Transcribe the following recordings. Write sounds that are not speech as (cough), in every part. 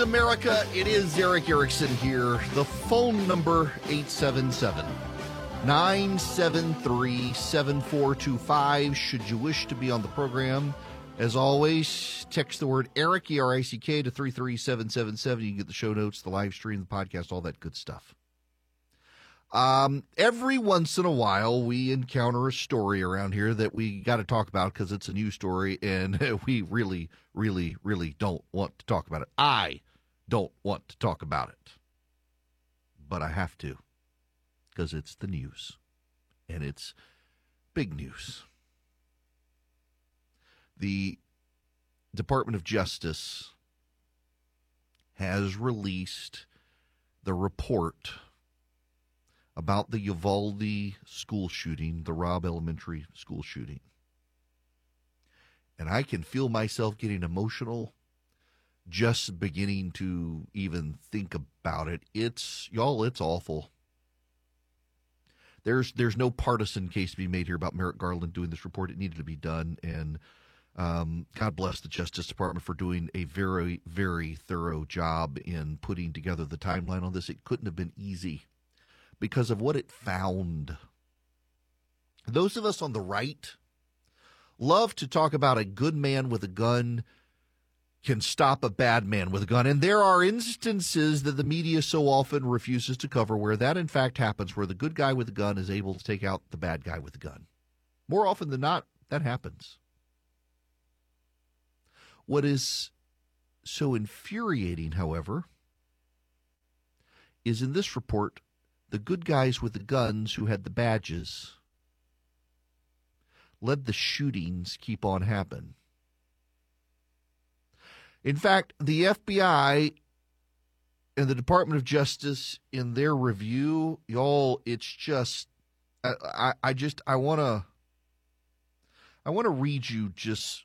America. It is Erick Erickson here. The phone number 877 973 7425. Should you wish to be on the program, as always, text the word Erick, E R I C K, to 33777. You can get the show notes, the live stream, the podcast, all that good stuff. Um, every once in a while, we encounter a story around here that we got to talk about because it's a new story, and (laughs) we really, really, really don't want to talk about it. I don't want to talk about it, but I have to because it's the news, and it's big news. The Department of Justice has released the report about the Uvalde school shooting, the Robb Elementary school shooting. And I can feel myself getting emotional just beginning to even think about it. It's y'all, it's awful. There's there's no partisan case to be made here about Merrick Garland doing this report. It needed to be done, and um, God bless the Justice Department for doing a very very thorough job in putting together the timeline on this. It couldn't have been easy because of what it found. Those of us on the right love to talk about a good man with a gun can stop a bad man with a gun. And there are instances that the media so often refuses to cover where that in fact happens, where the good guy with a gun is able to take out the bad guy with a gun. More often than not, that happens. What is so infuriating, however, is in this report, the good guys with the guns who had the badges let the shootings keep on happening. In fact, the FBI and the Department of Justice in their review, y'all, it's just I, I, I just I wanna I wanna read you just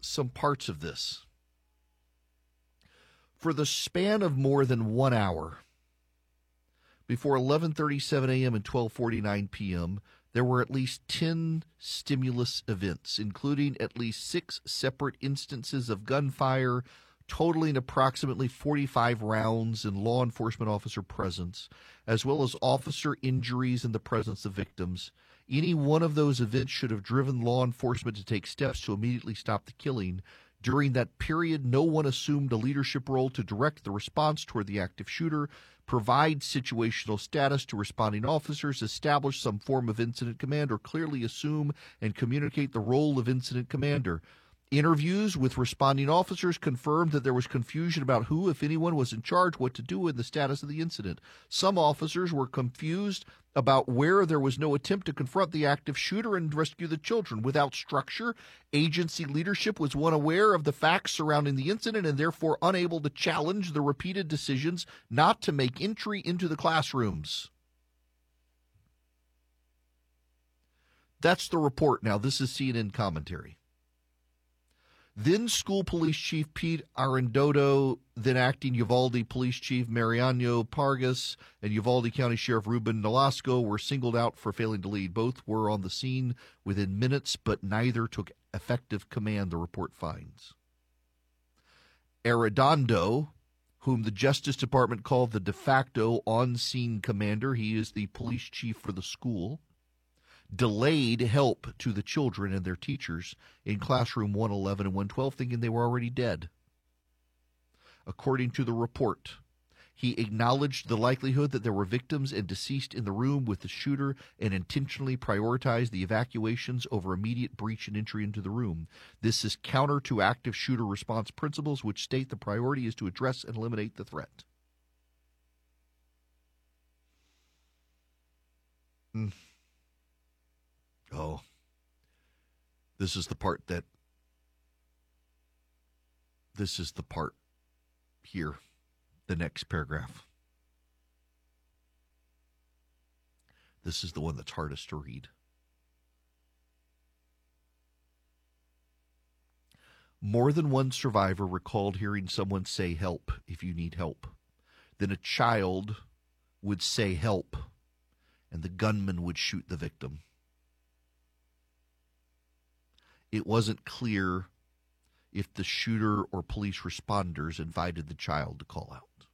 some parts of this. For the span of more than one hour, before 11:37 a.m. and 12:49 p.m., there were at least 10 stimulus events, including at least six separate instances of gunfire, totaling approximately 45 rounds in law enforcement officer presence, as well as officer injuries in the presence of victims. Any one of those events should have driven law enforcement to take steps to immediately stop the killing. During that period, no one assumed a leadership role to direct the response toward the active shooter, provide situational status to responding officers, establish some form of incident command, or clearly assume and communicate the role of incident commander. Interviews with responding officers confirmed that there was confusion about who, if anyone, was in charge, what to do, and the status of the incident. Some officers were confused about where there was no attempt to confront the active shooter and rescue the children. Without structure, agency leadership was unaware of the facts surrounding the incident and therefore unable to challenge the repeated decisions not to make entry into the classrooms. That's the report now. This is CNN commentary. Then school police chief Pete Arredondo, then acting Uvalde police chief Mariano Pargas, and Uvalde County Sheriff Ruben Nolasco were singled out for failing to lead. Both were on the scene within minutes, but neither took effective command, the report finds. Arredondo, whom the Justice Department called the de facto on scene commander, he is the police chief for the school delayed help to the children and their teachers in classroom 111 and 112, thinking they were already dead. According to the report, He acknowledged the likelihood that there were victims and deceased in the room with the shooter and intentionally prioritized the evacuations over immediate breach and entry into the room. This is counter to active shooter response principles, which state the priority is to address and eliminate the threat. Mm. Oh, this is the part that. This is the part here, the next paragraph. This is the one that's hardest to read. More than one survivor recalled hearing someone say, Help, if you need help. Then a child would say, Help, and the gunman would shoot the victim. It wasn't clear if the shooter or police responders invited the child to call out.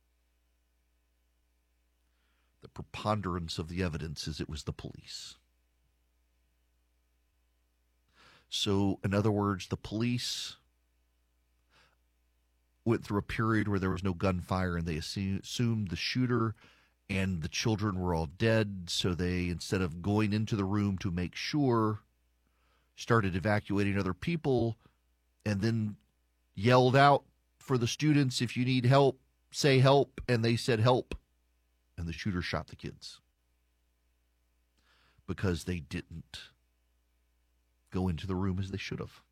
The preponderance of the evidence is it was the police. So, in other words, the police went through a period where there was no gunfire and they assumed the shooter and the children were all dead. So, they, instead of going into the room to make sure, started evacuating other people and then yelled out for the students if you need help, say help. And they said help. And the shooter shot the kids because they didn't go into the room as they should have.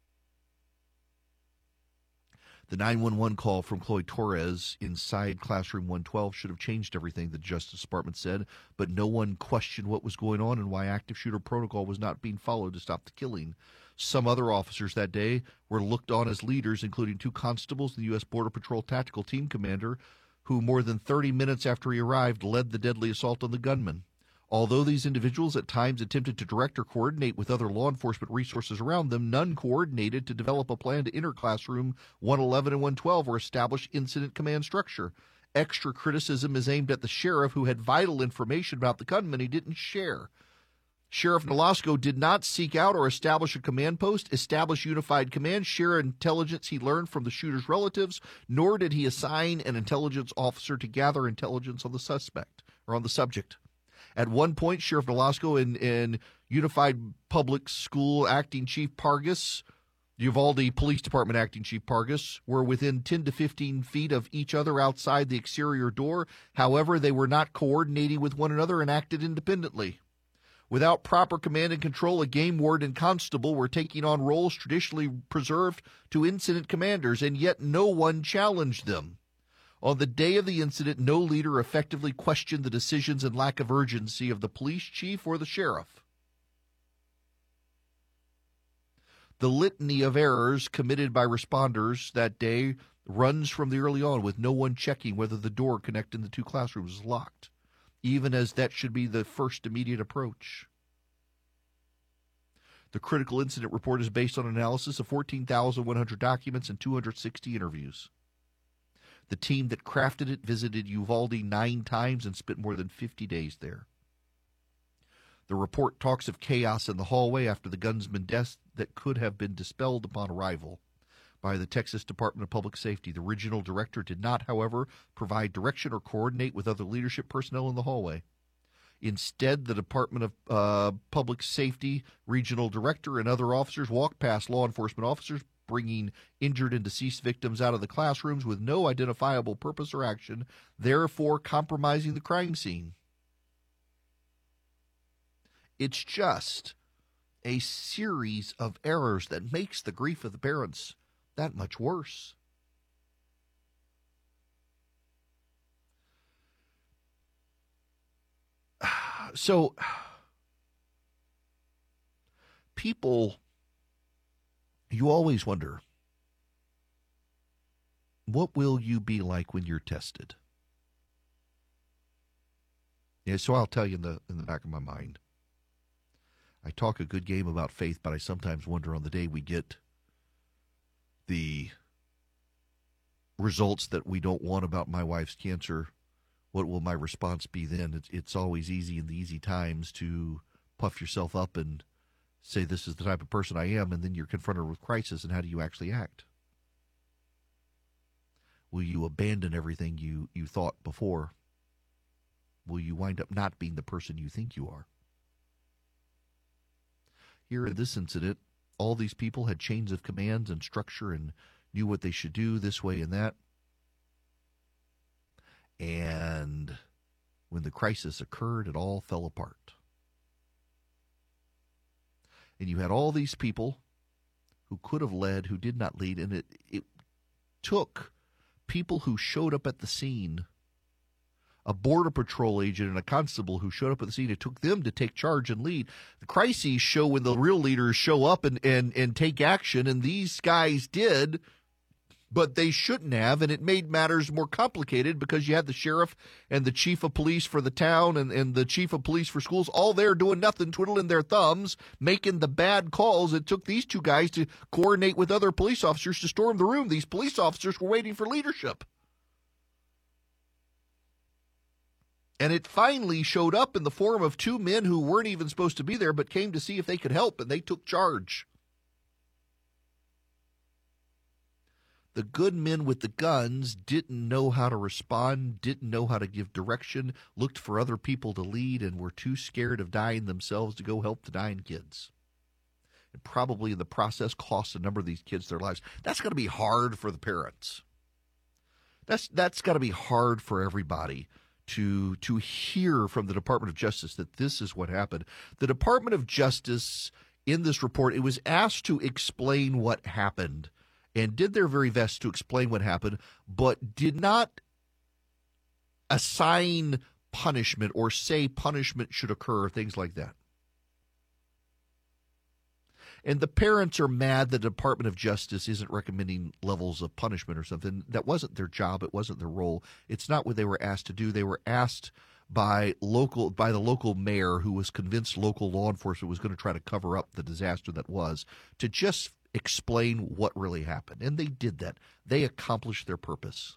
The 911 call from Chloe Torres inside classroom 112 should have changed everything, the Justice Department said, but no one questioned what was going on and why active shooter protocol was not being followed to stop the killing. Some other officers that day were looked on as leaders, including two constables and the U.S. Border Patrol tactical team commander, who more than 30 minutes after he arrived led the deadly assault on the gunman. Although these individuals at times attempted to direct or coordinate with other law enforcement resources around them, none coordinated to develop a plan to enter classroom 111 and 112 or establish incident command structure. Extra criticism is aimed at the sheriff who had vital information about the gunman he didn't share. Sheriff Nolasco did not seek out or establish a command post, establish unified command, share intelligence he learned from the shooter's relatives, nor did he assign an intelligence officer to gather intelligence on the suspect or on the subject. At one point, Sheriff Nolasco and, and Unified Public School Acting Chief Pargas, Uvalde Police Department Acting Chief Pargas, were within 10 to 15 feet of each other outside the exterior door. However, they were not coordinating with one another and acted independently. Without proper command and control, a game ward and constable were taking on roles traditionally preserved to incident commanders, and yet no one challenged them. On the day of the incident, no leader effectively questioned the decisions and lack of urgency of the police chief or the sheriff. The litany of errors committed by responders that day runs from the early on, with no one checking whether the door connecting the two classrooms is locked, even as that should be the first immediate approach. The critical incident report is based on analysis of 14,100 documents and 260 interviews. The team that crafted it visited Uvalde nine times and spent more than 50 days there. The report talks of chaos in the hallway after the gunman's death that could have been dispelled upon arrival by the Texas Department of Public Safety. The regional director did not, however, provide direction or coordinate with other leadership personnel in the hallway. Instead, the Department of uh, Public Safety regional director and other officers walked past law enforcement officers, bringing injured and deceased victims out of the classrooms with no identifiable purpose or action, therefore compromising the crime scene. It's just a series of errors that makes the grief of the parents that much worse. (sighs) So, (sighs) people you always wonder what will you be like when you're tested? Yeah, so I'll tell you in the in the back of my mind. I talk a good game about faith, but I sometimes wonder on the day we get the results that we don't want about my wife's cancer, what will my response be then? It's, it's always easy in the easy times to puff yourself up and say this is the type of person I am, and then you're confronted with crisis, and how do you actually act? Will you abandon everything you, you thought before? Will you wind up not being the person you think you are? Here in this incident, all these people had chains of commands and structure and knew what they should do this way and that. And when the crisis occurred, it all fell apart. And you had all these people who could have led, who did not lead, and it, it took people who showed up at the scene a border patrol agent and a constable who showed up at the scene. It took them to take charge and lead. The crises show when the real leaders show up and, and, and take action, and these guys did but they shouldn't have, and it made matters more complicated because you had the sheriff and the chief of police for the town and, and the chief of police for schools all there doing nothing, twiddling their thumbs, making the bad calls. It took these two guys to coordinate with other police officers to storm the room. These police officers were waiting for leadership. And it finally showed up in the form of two men who weren't even supposed to be there, but came to see if they could help, and they took charge. The good men with the guns didn't know how to respond, didn't know how to give direction, looked for other people to lead, and were too scared of dying themselves to go help the dying kids. And probably in the process cost a number of these kids their lives. That's going to be hard for the parents. That's that's got to be hard for everybody to to hear from the Department of Justice that this is what happened. The Department of Justice in this report it was asked to explain what happened and did their very best to explain what happened, but did not assign punishment or say punishment should occur, things like that. And the parents are mad the Department of Justice isn't recommending levels of punishment or something. That wasn't their job. It wasn't their role. It's not what they were asked to do. They were asked by local by the local mayor who was convinced local law enforcement was going to try to cover up the disaster that was to just explain what really happened. And they did that. They accomplished their purpose.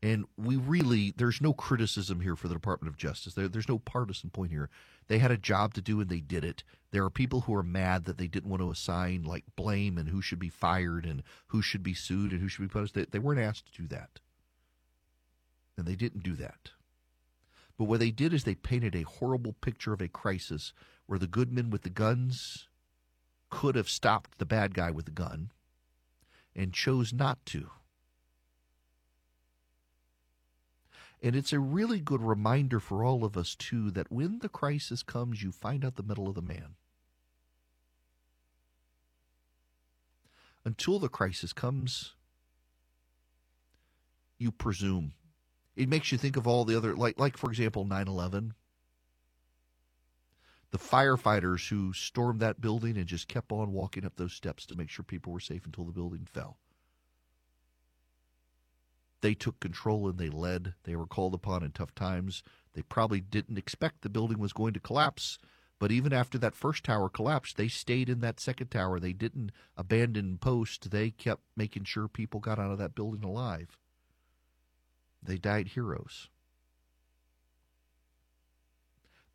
And we really, there's no criticism here for the Department of Justice. There, there's no partisan point here. They had a job to do and they did it. There are people who are mad that they didn't want to assign like blame and who should be fired and who should be sued and who should be punished. They, they weren't asked to do that. And they didn't do that. But what they did is they painted a horrible picture of a crisis where the good men with the guns could have stopped the bad guy with a gun and chose not to. And it's a really good reminder for all of us, too, that when the crisis comes, you find out the middle of the man. Until the crisis comes, you presume. It makes you think of all the other, like, like for example, 9 11 the firefighters who stormed that building and just kept on walking up those steps to make sure people were safe until the building fell. They took control and they led. They were called upon in tough times. They probably didn't expect the building was going to collapse, but even after that first tower collapsed, they stayed in that second tower. They didn't abandon post. They kept making sure people got out of that building alive. They died heroes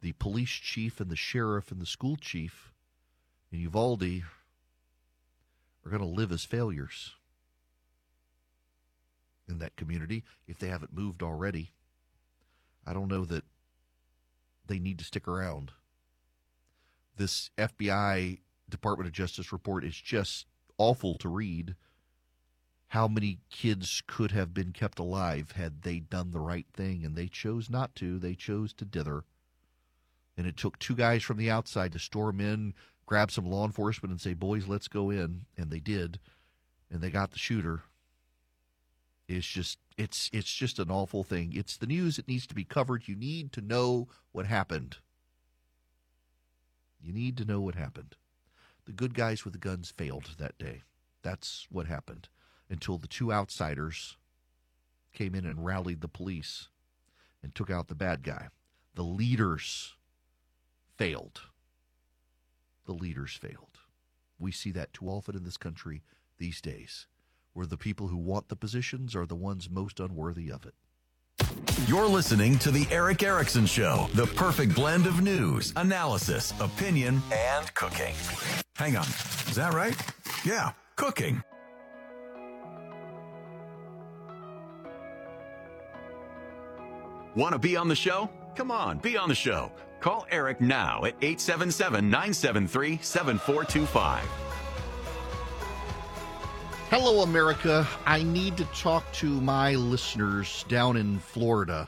the police chief and the sheriff and the school chief in Uvalde are going to live as failures in that community if they haven't moved already. I don't know that they need to stick around. This FBI Department of Justice report is just awful to read. How many kids could have been kept alive had they done the right thing? And they chose not to. They chose to dither. And it took two guys from the outside to storm in, grab some law enforcement, and say, "Boys, let's go in." And they did, and they got the shooter. It's just it's it's just an awful thing. It's the news that needs to be covered. You need to know what happened. You need to know what happened. The good guys with the guns failed that day. That's what happened until the two outsiders came in and rallied the police and took out the bad guy. The leaders failed. The leaders failed. We see that too often in this country these days, where the people who want the positions are the ones most unworthy of it. You're listening to The Erick Erickson Show, the perfect blend of news, analysis, opinion, and cooking. Hang on, is that right? Yeah, cooking. Want to be on the show? Come on, be on the show. Call Erick now at 877 973 7425. Hello, America. I need to talk to my listeners down in Florida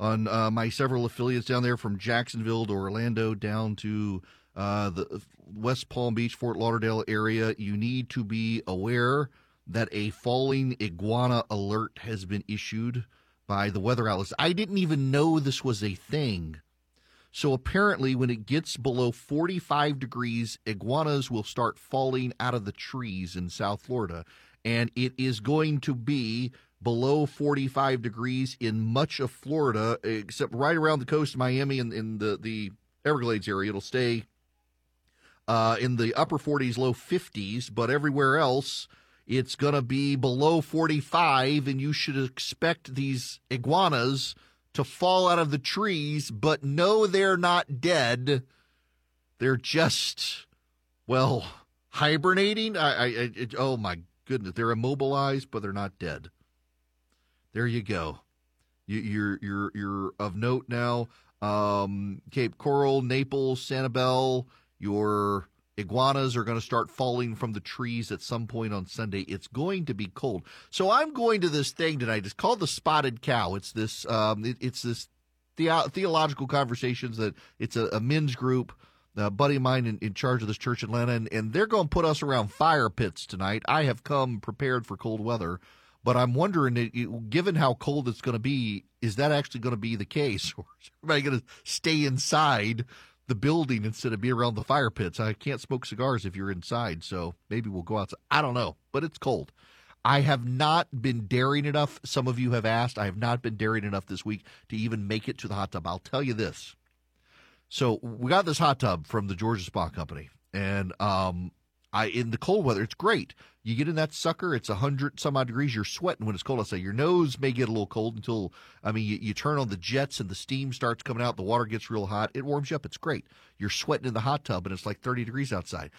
on uh, my several affiliates down there from Jacksonville to Orlando down to uh, the West Palm Beach, Fort Lauderdale area. You need to be aware that a falling iguana alert has been issued by the weather outlets. I didn't even know this was a thing. So apparently, when it gets below 45 degrees, iguanas will start falling out of the trees in South Florida. And it is going to be below 45 degrees in much of Florida, except right around the coast of Miami and in the, the Everglades area. It'll stay uh, in the upper 40s, low 50s, but everywhere else, it's going to be below 45, and you should expect these iguanas to fall out of the trees, but no, they're not dead. They're just, well, hibernating. I, I it, oh my goodness, they're immobilized, but they're not dead. There you go. You, you're you're you're of note now. Um, Cape Coral, Naples, Sanibel. Your iguanas are going to start falling from the trees at some point on Sunday. It's going to be cold. So I'm going to this thing tonight. It's called the Spotted Cow. It's this. Um, it, it's this the- theological conversations that it's a, a men's group. A buddy of mine in, in charge of this church in Atlanta, and, and they're going to put us around fire pits tonight. I have come prepared for cold weather, but I'm wondering, given how cold it's going to be, is that actually going to be the case, (laughs) or is everybody going to stay inside? The building instead of be around the fire pits. I can't smoke cigars if you're inside, so maybe we'll go outside. I don't know, but it's cold. I have not been daring enough. Some of you have asked. I have not been daring enough this week to even make it to the hot tub. I'll tell you this. So we got this hot tub from the Georgia Spa Company, and um, I in the cold weather, it's great. You get in that sucker, it's a hundred some odd degrees. You're sweating when it's cold outside. Your nose may get a little cold until I mean you, you turn on the jets and the steam starts coming out. The water gets real hot. It warms you up. It's great. You're sweating in the hot tub and it's like 30 degrees outside.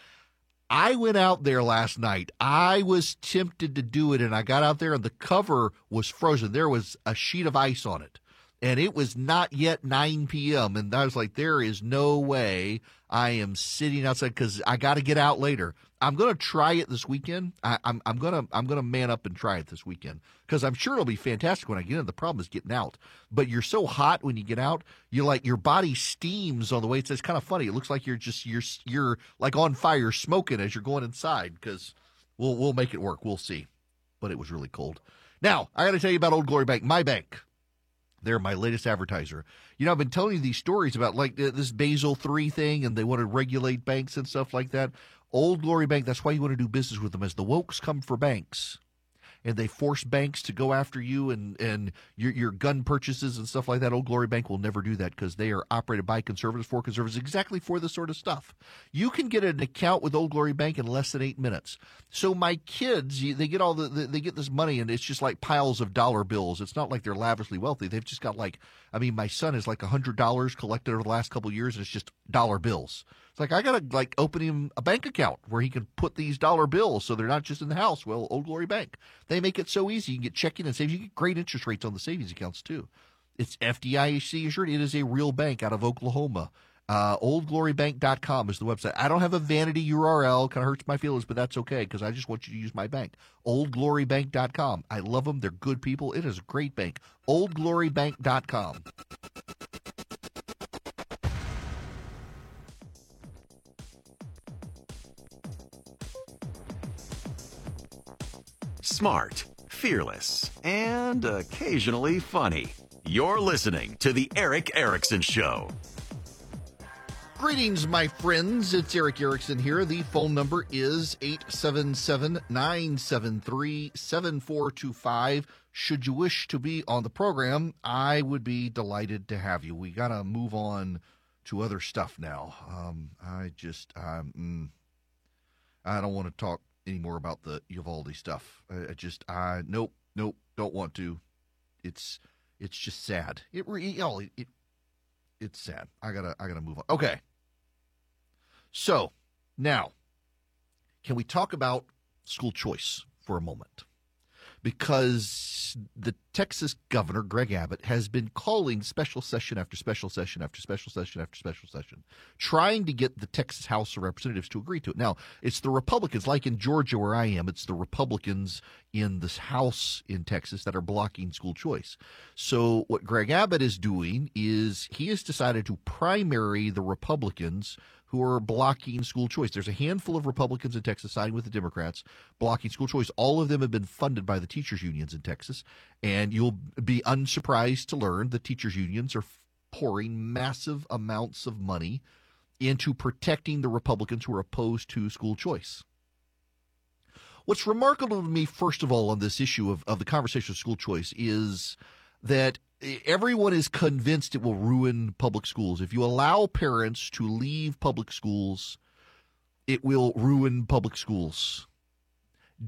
I went out there last night. I was tempted to do it, and I got out there, and the cover was frozen. There was a sheet of ice on it and it was not yet 9 p.m. And I was like, there is no way I am sitting outside because I got to get out later. I'm to try it this weekend. I, am I'm, I'm to man up and try it this weekend because I'm sure it'll be fantastic when I get in. The problem is getting out. But you're so hot when you get out. You're like your body steams on the way. It's, it's kind of funny. It looks like you're just you're you're like on fire, smoking as you're going inside. Because we'll we'll make it work. We'll see. But it was really cold. Now I got to tell you about Old Glory Bank, my bank. They're my latest advertiser. You know, I've been telling you these stories about like this Basel III thing, and they want to regulate banks and stuff like that. Old Glory Bank, that's why you want to do business with them, as the wokes come for banks and they force banks to go after you and and your your gun purchases and stuff like that. Old Glory Bank will never do that because they are operated by conservatives for conservatives, exactly for this sort of stuff. You can get an account with Old Glory Bank in less than eight minutes. So my kids, they get all the they get this money and it's just like piles of dollar bills. It's not like they're lavishly wealthy. They've just got like, I mean, my son has like hundred dollars collected over the last couple years, and it's just dollar bills. It's like I gotta like open him a bank account where he can put these dollar bills so they're not just in the house. Well, Old Glory Bank, they make it so easy. You can get checking and savings. You get great interest rates on the savings accounts too. It's FDIC insured. It is a real bank out of Oklahoma. Uh, oldglorybank.com is the website. I don't have a vanity URL. Kind of hurts my feelings, but that's okay because I just want you to use my bank. Oldglorybank.com. I love them. They're good people. It is a great bank. Oldglorybank.com. Smart, fearless, and occasionally funny. You're listening to The Erick Erickson Show. Greetings, my friends. It's Erick Erickson here. The phone number is 877 973 7425. Should you wish to be on the program, I would be delighted to have you. We got to move on to other stuff now. Um, I just, um, I don't want to talk anymore about the Uvalde stuff. I, I just, I nope, nope, don't want to. It's, it's just sad. It, know, it, it it's sad. I gotta, I gotta move on. Okay. So now, can we talk about school choice for a moment? because the Texas governor, Greg Abbott, has been calling special session after special session after special session after special session, trying to get the Texas House of Representatives to agree to it. Now, it's the Republicans, like in Georgia where I am, it's the Republicans in this House in Texas that are blocking school choice. So, what Greg Abbott is doing is he has decided to primary the Republicans who are blocking school choice. There's a handful of Republicans in Texas siding with the Democrats blocking school choice. All of them have been funded by the teachers unions in Texas, and you'll be unsurprised to learn the teachers unions are pouring massive amounts of money into protecting the Republicans who are opposed to school choice. What's remarkable to me, first of all, on this issue of, of the conversation of school choice is that everyone is convinced it will ruin public schools. If you allow parents to leave public schools, it will ruin public schools.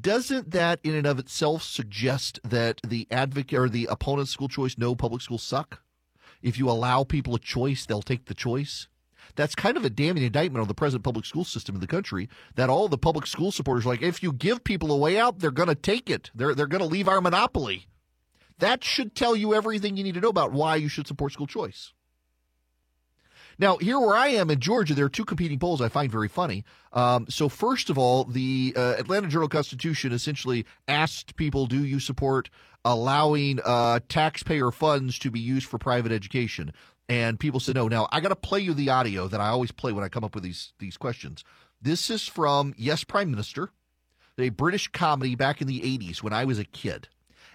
Doesn't that in and of itself suggest that the advocate or the opponent's school choice know public schools suck? If you allow people a choice, they'll take the choice. That's kind of a damning indictment on the present public school system in the country. That all the public school supporters are like, if you give people a way out, they're going to take it. They're they're going to leave our monopoly. That should tell you everything you need to know about why you should support school choice. Now, here where I am in Georgia, there are two competing polls I find very funny. Um, so, first of all, the uh, Atlanta Journal Constitution essentially asked people, do you support allowing uh, taxpayer funds to be used for private education? And people said no. Now, I got to play you the audio that I always play when I come up with these, these questions. This is from Yes, Prime Minister, a British comedy back in the 80s when I was a kid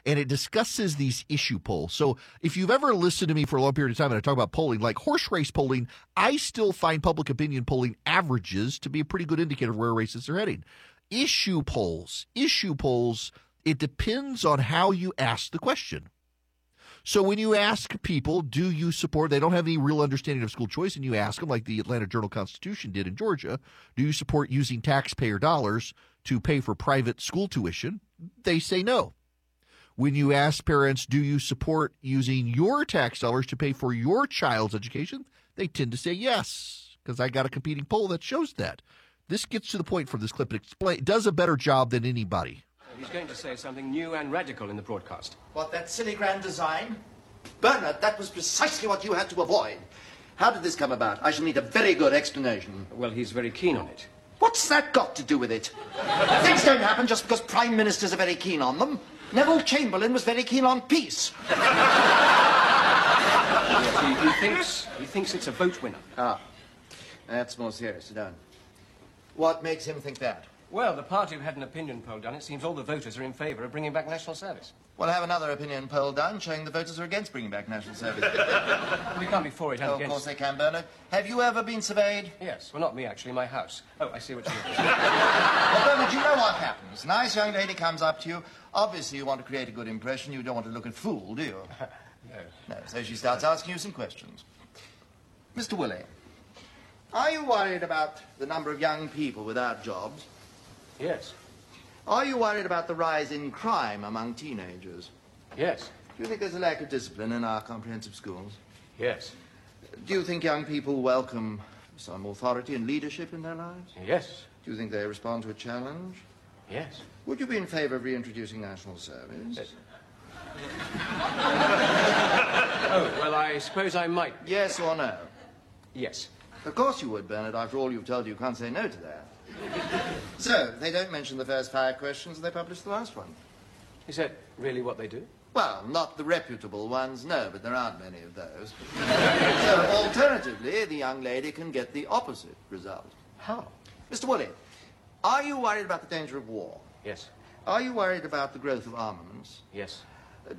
and it discusses these issue polls. So if you've ever listened to me for a long period of time and I talk about polling, like horse race polling, I still find public opinion polling averages to be a pretty good indicator of where races are heading. Issue polls, issue polls, it depends on how you ask the question. So when you ask people, do you support, they don't have any real understanding of school choice, and you ask them, like the Atlanta Journal Constitution did in Georgia, do you support using taxpayer dollars to pay for private school tuition? They say no. When you ask parents, do you support using your tax dollars to pay for your child's education? They tend to say yes, because I got a competing poll that shows that. This gets to the point from this clip. It explain, does a better job than anybody. He's going to say something new and radical in the broadcast. What, that silly grand design? Bernard, that was precisely what you had to avoid. How did this come about? I shall need a very good explanation. Well, he's very keen on it. What's that got to do with it? Things don't happen just because prime ministers are very keen on them. Neville Chamberlain was very keen on peace. He, he thinks he thinks it's a vote winner. Ah, that's more serious. Sit down. What makes him think that? Well, the party have had an opinion poll done. It seems all the voters are in favour of bringing back national service. We'll have another opinion poll done showing the voters are against bringing back national service. (laughs) We can't be for it and oh, of course they can, Bernard. Have you ever been surveyed? Yes, well, not me actually, my house. Oh, I see what you mean. (laughs) Well, Bernard, you know what happens. Nice young lady comes up to you. Obviously, you want to create a good impression. You don't want to look a fool, do you? (laughs) no. No, so she starts asking you some questions. Mr. Woolley, are you worried about the number of young people without jobs? Yes. Are you worried about the rise in crime among teenagers? Yes. Do you think there's a lack of discipline in our comprehensive schools? Yes. Do you think young people welcome some authority and leadership in their lives? Yes. Do you think they respond to a challenge? Yes. Would you be in favor of reintroducing national service? Yes. Uh, (laughs) oh, well, I suppose I might. Yes or no? Yes. Of course you would, Bernard. After all you've told you, you can't say no to that. So, they don't mention the first five questions, and they publish the last one. Is that really what they do? Well, not the reputable ones, no, but there aren't many of those. (laughs) so, alternatively, the young lady can get the opposite result. How? Mr. Woolley, are you worried about the danger of war? Yes. Are you worried about the growth of armaments? Yes.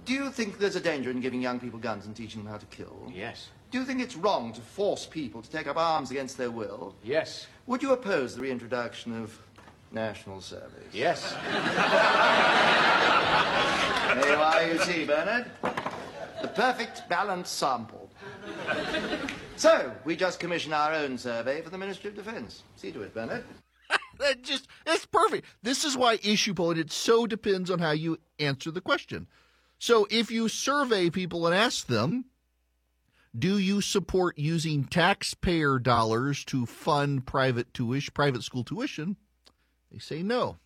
Do you think there's a danger in giving young people guns and teaching them how to kill? Yes. Do you think it's wrong to force people to take up arms against their will? Yes. Would you oppose the reintroduction of national service? Yes. (laughs) There you are, you see, Bernard. The perfect balanced sample. So, we just commissioned our own survey for the Ministry of Defense. See to it, Bernard. (laughs) That just it's perfect. This is why issue polling it so depends on how you answer the question. So if you survey people and ask them, do you support using taxpayer dollars to fund private tuition, private school tuition? They say no.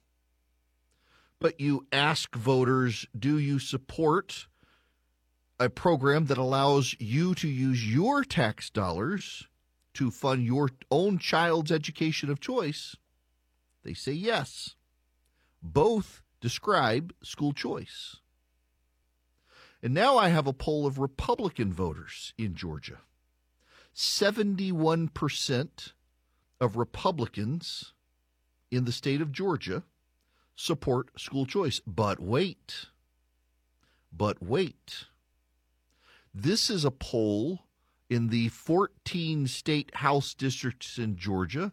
but you ask voters, do you support a program that allows you to use your tax dollars to fund your own child's education of choice? They say yes. Both describe school choice. And now I have a poll of Republican voters in Georgia. 71% of Republicans in the state of Georgia support school choice. But wait. But wait. This is a poll in the 14 state House districts in Georgia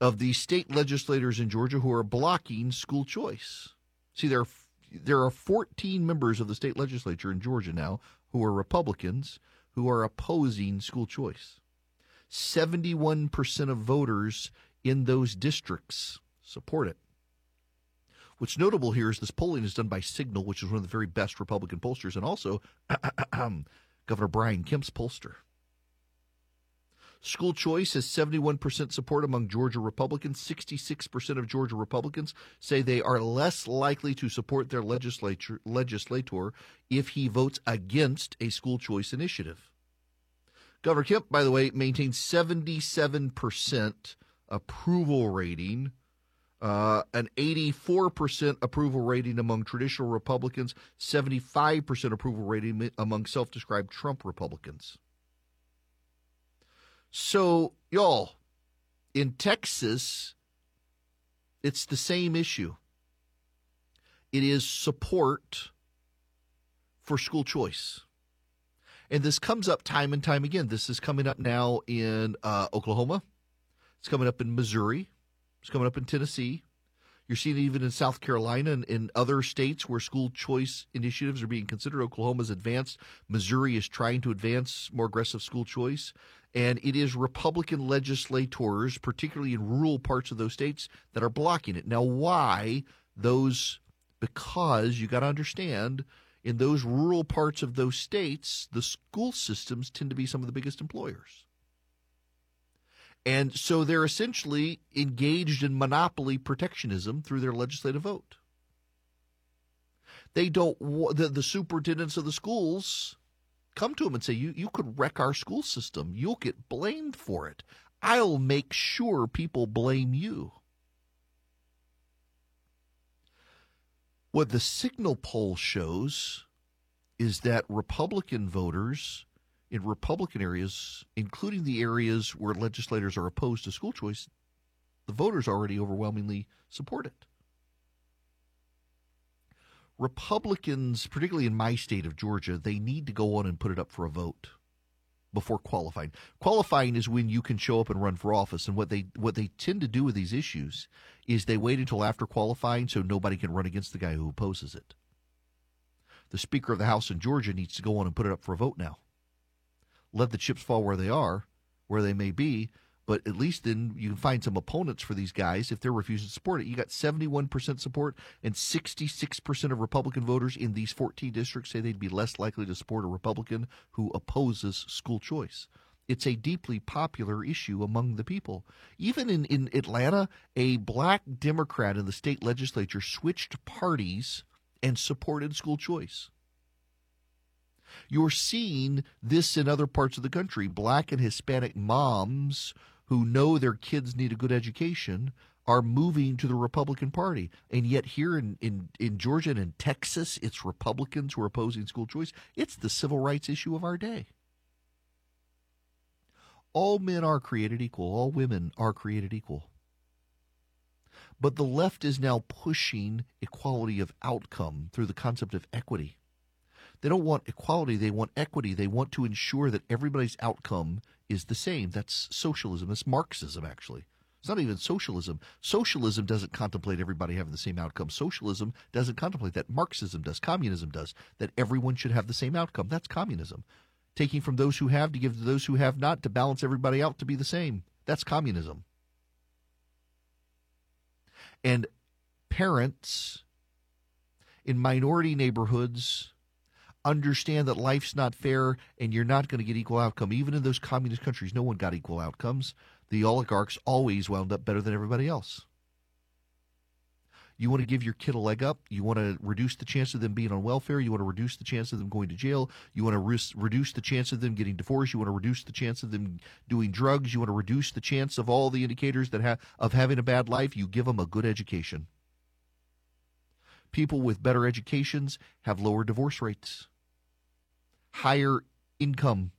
of the state legislators in Georgia who are blocking school choice. See, there are, there are 14 members of the state legislature in Georgia now who are Republicans who are opposing school choice. 71% of voters in those districts support it. What's notable here is this polling is done by Cygnal, which is one of the very best Republican pollsters, and also (clears throat) Governor Brian Kemp's pollster. School choice has 71% support among Georgia Republicans. 66% of Georgia Republicans say they are less likely to support their legislature, legislator if he votes against a school choice initiative. Governor Kemp, by the way, maintains 77% approval rating, uh, an 84% approval rating among traditional Republicans, 75% approval rating among self described Trump Republicans. So, y'all, in Texas, it's the same issue. It is support for school choice. And this comes up time and time again. This is coming up now in uh, Oklahoma. It's coming up in Missouri. It's coming up in Tennessee. You're seeing it even in South Carolina and in other states where school choice initiatives are being considered. Oklahoma's advanced. Missouri is trying to advance more aggressive school choice. And it is Republican legislators, particularly in rural parts of those states, that are blocking it. Now, why those? Because you got to understand in those rural parts of those states, the school systems tend to be some of the biggest employers. And so they're essentially engaged in monopoly protectionism through their legislative vote. They don't, the, the superintendents of the schools come to them and say, you, you could wreck our school system. You'll get blamed for it. I'll make sure people blame you. What the Cygnal poll shows is that Republican voters in Republican areas, including the areas where legislators are opposed to school choice, the voters already overwhelmingly support it. Republicans, particularly in my state of Georgia, they need to go on and put it up for a vote before qualifying. Qualifying is when you can show up and run for office. And what they what they tend to do with these issues is they wait until after qualifying so nobody can run against the guy who opposes it. The Speaker of the House in Georgia needs to go on and put it up for a vote now let the chips fall where they are, where they may be. But at least then you can find some opponents for these guys if they're refusing to support it. You got 71% support, and 66% of Republican voters in these 14 districts say they'd be less likely to support a Republican who opposes school choice. It's a deeply popular issue among the people. Even in, in Atlanta, a black Democrat in the state legislature switched parties and supported school choice. You're seeing this in other parts of the country. Black and Hispanic moms who know their kids need a good education are moving to the Republican Party. And yet, here in, in, in Georgia and in Texas, it's Republicans who are opposing school choice. It's the civil rights issue of our day. All men are created equal, all women are created equal. But the left is now pushing equality of outcome through the concept of equity. They don't want equality, they want equity. They want to ensure that everybody's outcome is the same. That's socialism. That's Marxism, actually. It's not even socialism. Socialism doesn't contemplate everybody having the same outcome. Socialism doesn't contemplate that. Marxism does. Communism does. That everyone should have the same outcome. That's communism. Taking from those who have to give to those who have not to balance everybody out to be the same. That's communism. And parents in minority neighborhoods understand that life's not fair and you're not going to get equal outcome. Even in those communist countries, no one got equal outcomes. The oligarchs always wound up better than everybody else. You want to give your kid a leg up. You want to reduce the chance of them being on welfare. You want to reduce the chance of them going to jail. You want to re- reduce the chance of them getting divorced. You want to reduce the chance of them doing drugs. You want to reduce the chance of all the indicators that ha- of having a bad life. You give them a good education. People with better educations have lower divorce rates, higher income,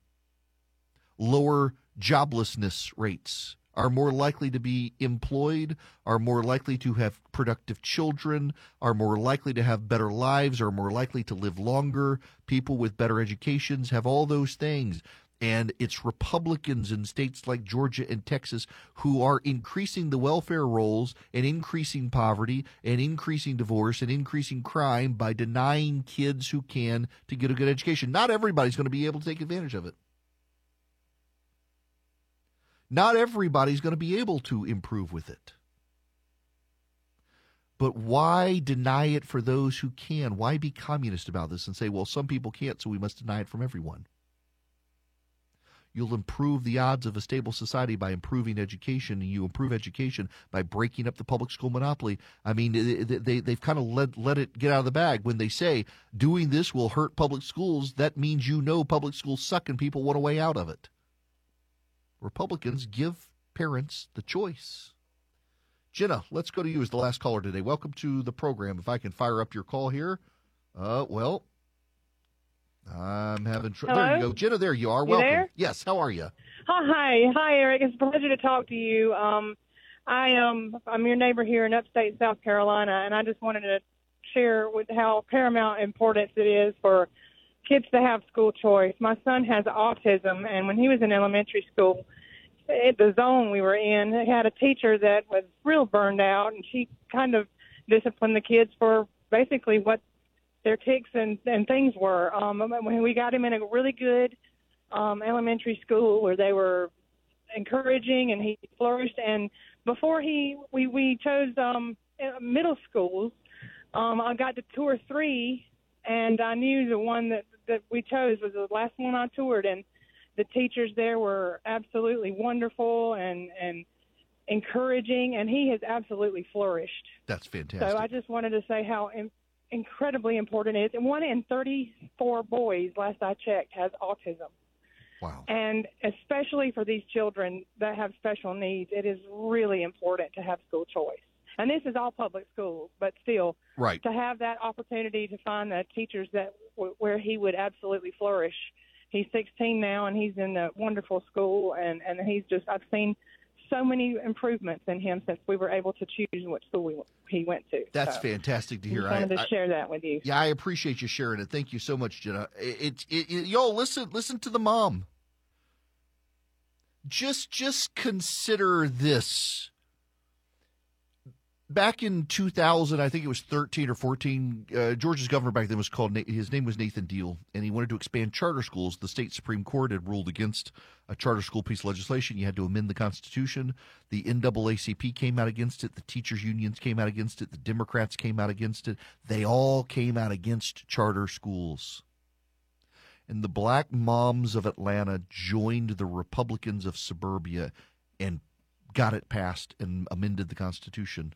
lower joblessness rates, are more likely to be employed, are more likely to have productive children, are more likely to have better lives, are more likely to live longer. People with better educations have all those things. And it's Republicans in states like Georgia and Texas who are increasing the welfare rolls and increasing poverty and increasing divorce and increasing crime by denying kids who can to get a good education. Not everybody's going to be able to take advantage of it. Not everybody's going to be able to improve with it. But why deny it for those who can? Why be communist about this and say, well, some people can't, so we must deny it from everyone? You'll improve the odds of a stable society by improving education, and you improve education by breaking up the public school monopoly. I mean, they, they, have kind of let, let it get out of the bag when they say doing this will hurt public schools. That means you know public schools suck and people want a way out of it. Republicans give parents the choice. Jenna, let's go to you as the last caller today. Welcome to the program. If I can fire up your call here. Uh, well, I'm having trouble. There you go. Jenna, there you are. You Welcome. There? Yes, how are you? Hi, hi, Erick. It's a pleasure to talk to you. Um, I am um, I'm your neighbor here in upstate South Carolina, and I just wanted to share with how paramount importance it is for kids to have school choice. My son has autism, and when he was in elementary school, at the zone we were in, had a teacher that was real burned out, and she kind of disciplined the kids for basically what their tics and, and things were. Um, when we got him in a really good um, elementary school where they were encouraging and he flourished, and before he we we chose um, middle schools, um, I got to tour three, and I knew the one that that we chose was the last one I toured, and the teachers there were absolutely wonderful and and encouraging, and he has absolutely flourished. That's fantastic. So I just wanted to say how incredibly important is, And one in 34 boys, last I checked, has autism. Wow. And especially for these children that have special needs, it is really important to have school choice. And this is all public schools, but still, right. to have that opportunity to find the teachers that where he would absolutely flourish. He's 16 now, and he's in a wonderful school, and and he's just I've seen so many improvements in him since we were able to choose what school we, he went to. That's so, fantastic to hear. I wanted to share that with you. Yeah, I appreciate you sharing it. Thank you so much, Jenna. It, it, it, yo, listen, listen to the mom. Just, just consider this back in 2000, I think it was 13 or 14, uh, Georgia's governor back then was called, his name was Nathan Deal, and he wanted to expand charter schools. The state Supreme Court had ruled against a charter school piece of legislation. You had to amend the Constitution. The NAACP came out against it. The teachers' unions came out against it. The Democrats came out against it. They all came out against charter schools. And the black moms of Atlanta joined the Republicans of suburbia and got it passed and amended the Constitution.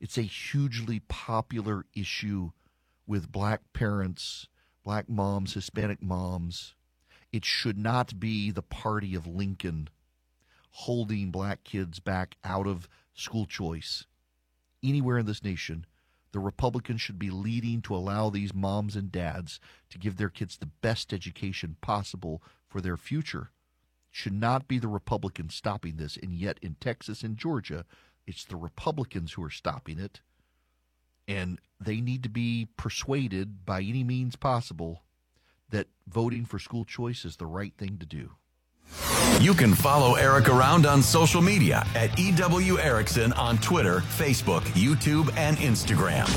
It's a hugely popular issue with black parents, black moms, Hispanic moms. It should not be the party of Lincoln holding black kids back out of school choice. Anywhere in this nation, the Republicans should be leading to allow these moms and dads to give their kids the best education possible for their future. Should not be the Republicans stopping this. And yet, in Texas and Georgia, it's the Republicans who are stopping it. And they need to be persuaded by any means possible that voting for school choice is the right thing to do. You can follow Erick around on social media at EW Erickson on Twitter, Facebook, YouTube, and Instagram.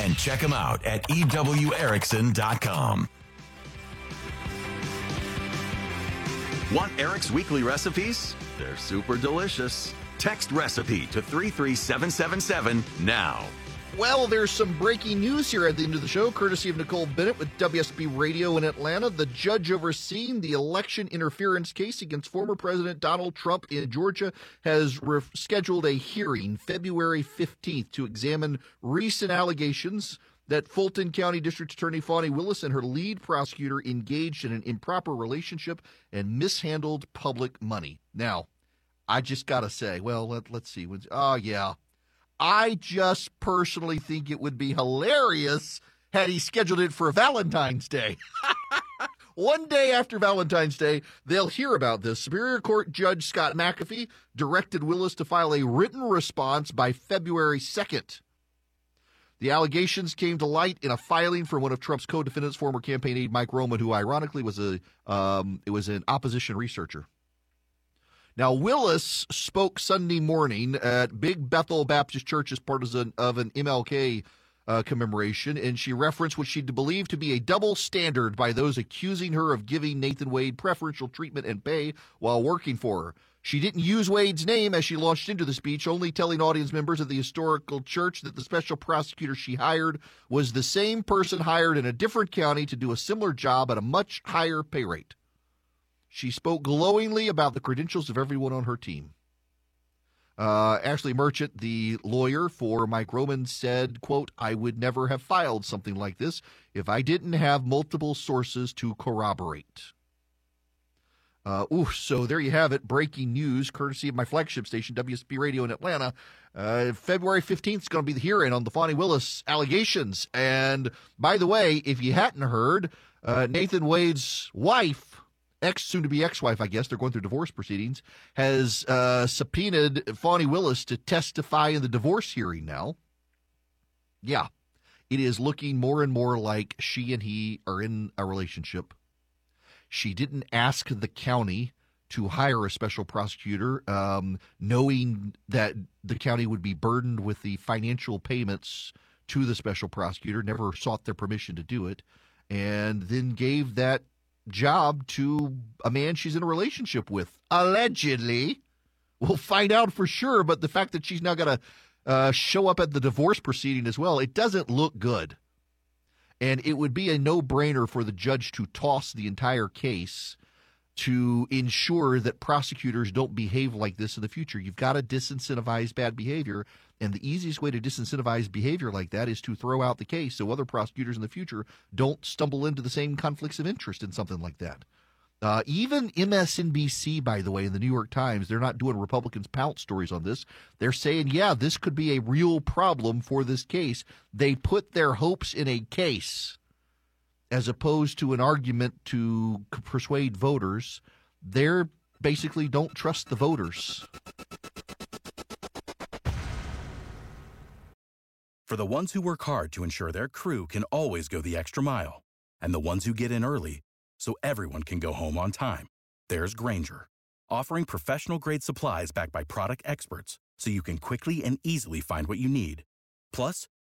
And check him out at EWErickson.com. Want Erick's weekly recipes? They're super delicious. Text recipe to 33777 now. Well, there's some breaking news here at the end of the show, courtesy of Nicole Bennett with WSB Radio in Atlanta. The judge overseeing the election interference case against former President Donald Trump in Georgia has re- scheduled a hearing February 15th to examine recent allegations that Fulton County District Attorney Fani Willis and her lead prosecutor engaged in an improper relationship and mishandled public money. Now, I just got to say, well, let, let's see. Oh, yeah. I just personally think it would be hilarious had he scheduled it for Valentine's Day. (laughs) One day after Valentine's Day, they'll hear about this. Superior Court Judge Scott McAfee directed Willis to file a written response by February 2nd. The allegations came to light in a filing from one of Trump's co-defendants, former campaign aide Mike Roman, who ironically was a um, it was an opposition researcher. Now, Willis spoke Sunday morning at Big Bethel Baptist Church as part of an, of an MLK uh, commemoration, and she referenced what she believed to be a double standard by those accusing her of giving Nathan Wade preferential treatment and pay while working for her. She didn't use Wade's name as she launched into the speech, only telling audience members of the historical church that the special prosecutor she hired was the same person hired in a different county to do a similar job at a much higher pay rate. She spoke glowingly about the credentials of everyone on her team. Uh, Ashley Merchant, the lawyer for Mike Roman, said, quote, I would never have filed something like this if I didn't have multiple sources to corroborate. Uh, ooh, so there you have it. Breaking news, courtesy of my flagship station, WSB Radio in Atlanta. Uh, February 15th is going to be the hearing on the Fani Willis allegations. And by the way, if you hadn't heard, uh, Nathan Wade's wife ex soon to be ex wife, I guess, they're going through divorce proceedings, has uh, subpoenaed Fani Willis to testify in the divorce hearing now. Yeah, it is looking more and more like she and he are in a relationship. She didn't ask the county to hire a special prosecutor, um, knowing that the county would be burdened with the financial payments to the special prosecutor, never sought their permission to do it, and then gave that job to a man she's in a relationship with, allegedly. We'll find out for sure, but the fact that she's now got to uh, show up at the divorce proceeding as well, it doesn't look good. And it would be a no brainer for the judge to toss the entire case to ensure that prosecutors don't behave like this in the future. You've got to disincentivize bad behavior. And the easiest way to disincentivize behavior like that is to throw out the case so other prosecutors in the future don't stumble into the same conflicts of interest in something like that. Uh, even MSNBC, by the way, in the New York Times, they're not doing Republicans pout stories on this. They're saying, yeah, this could be a real problem for this case. They put their hopes in a case as opposed to an argument to persuade voters. They're basically don't trust the voters. For the ones who work hard to ensure their crew can always go the extra mile, and the ones who get in early so everyone can go home on time, there's Grainger, offering professional grade supplies backed by product experts so you can quickly and easily find what you need. Plus,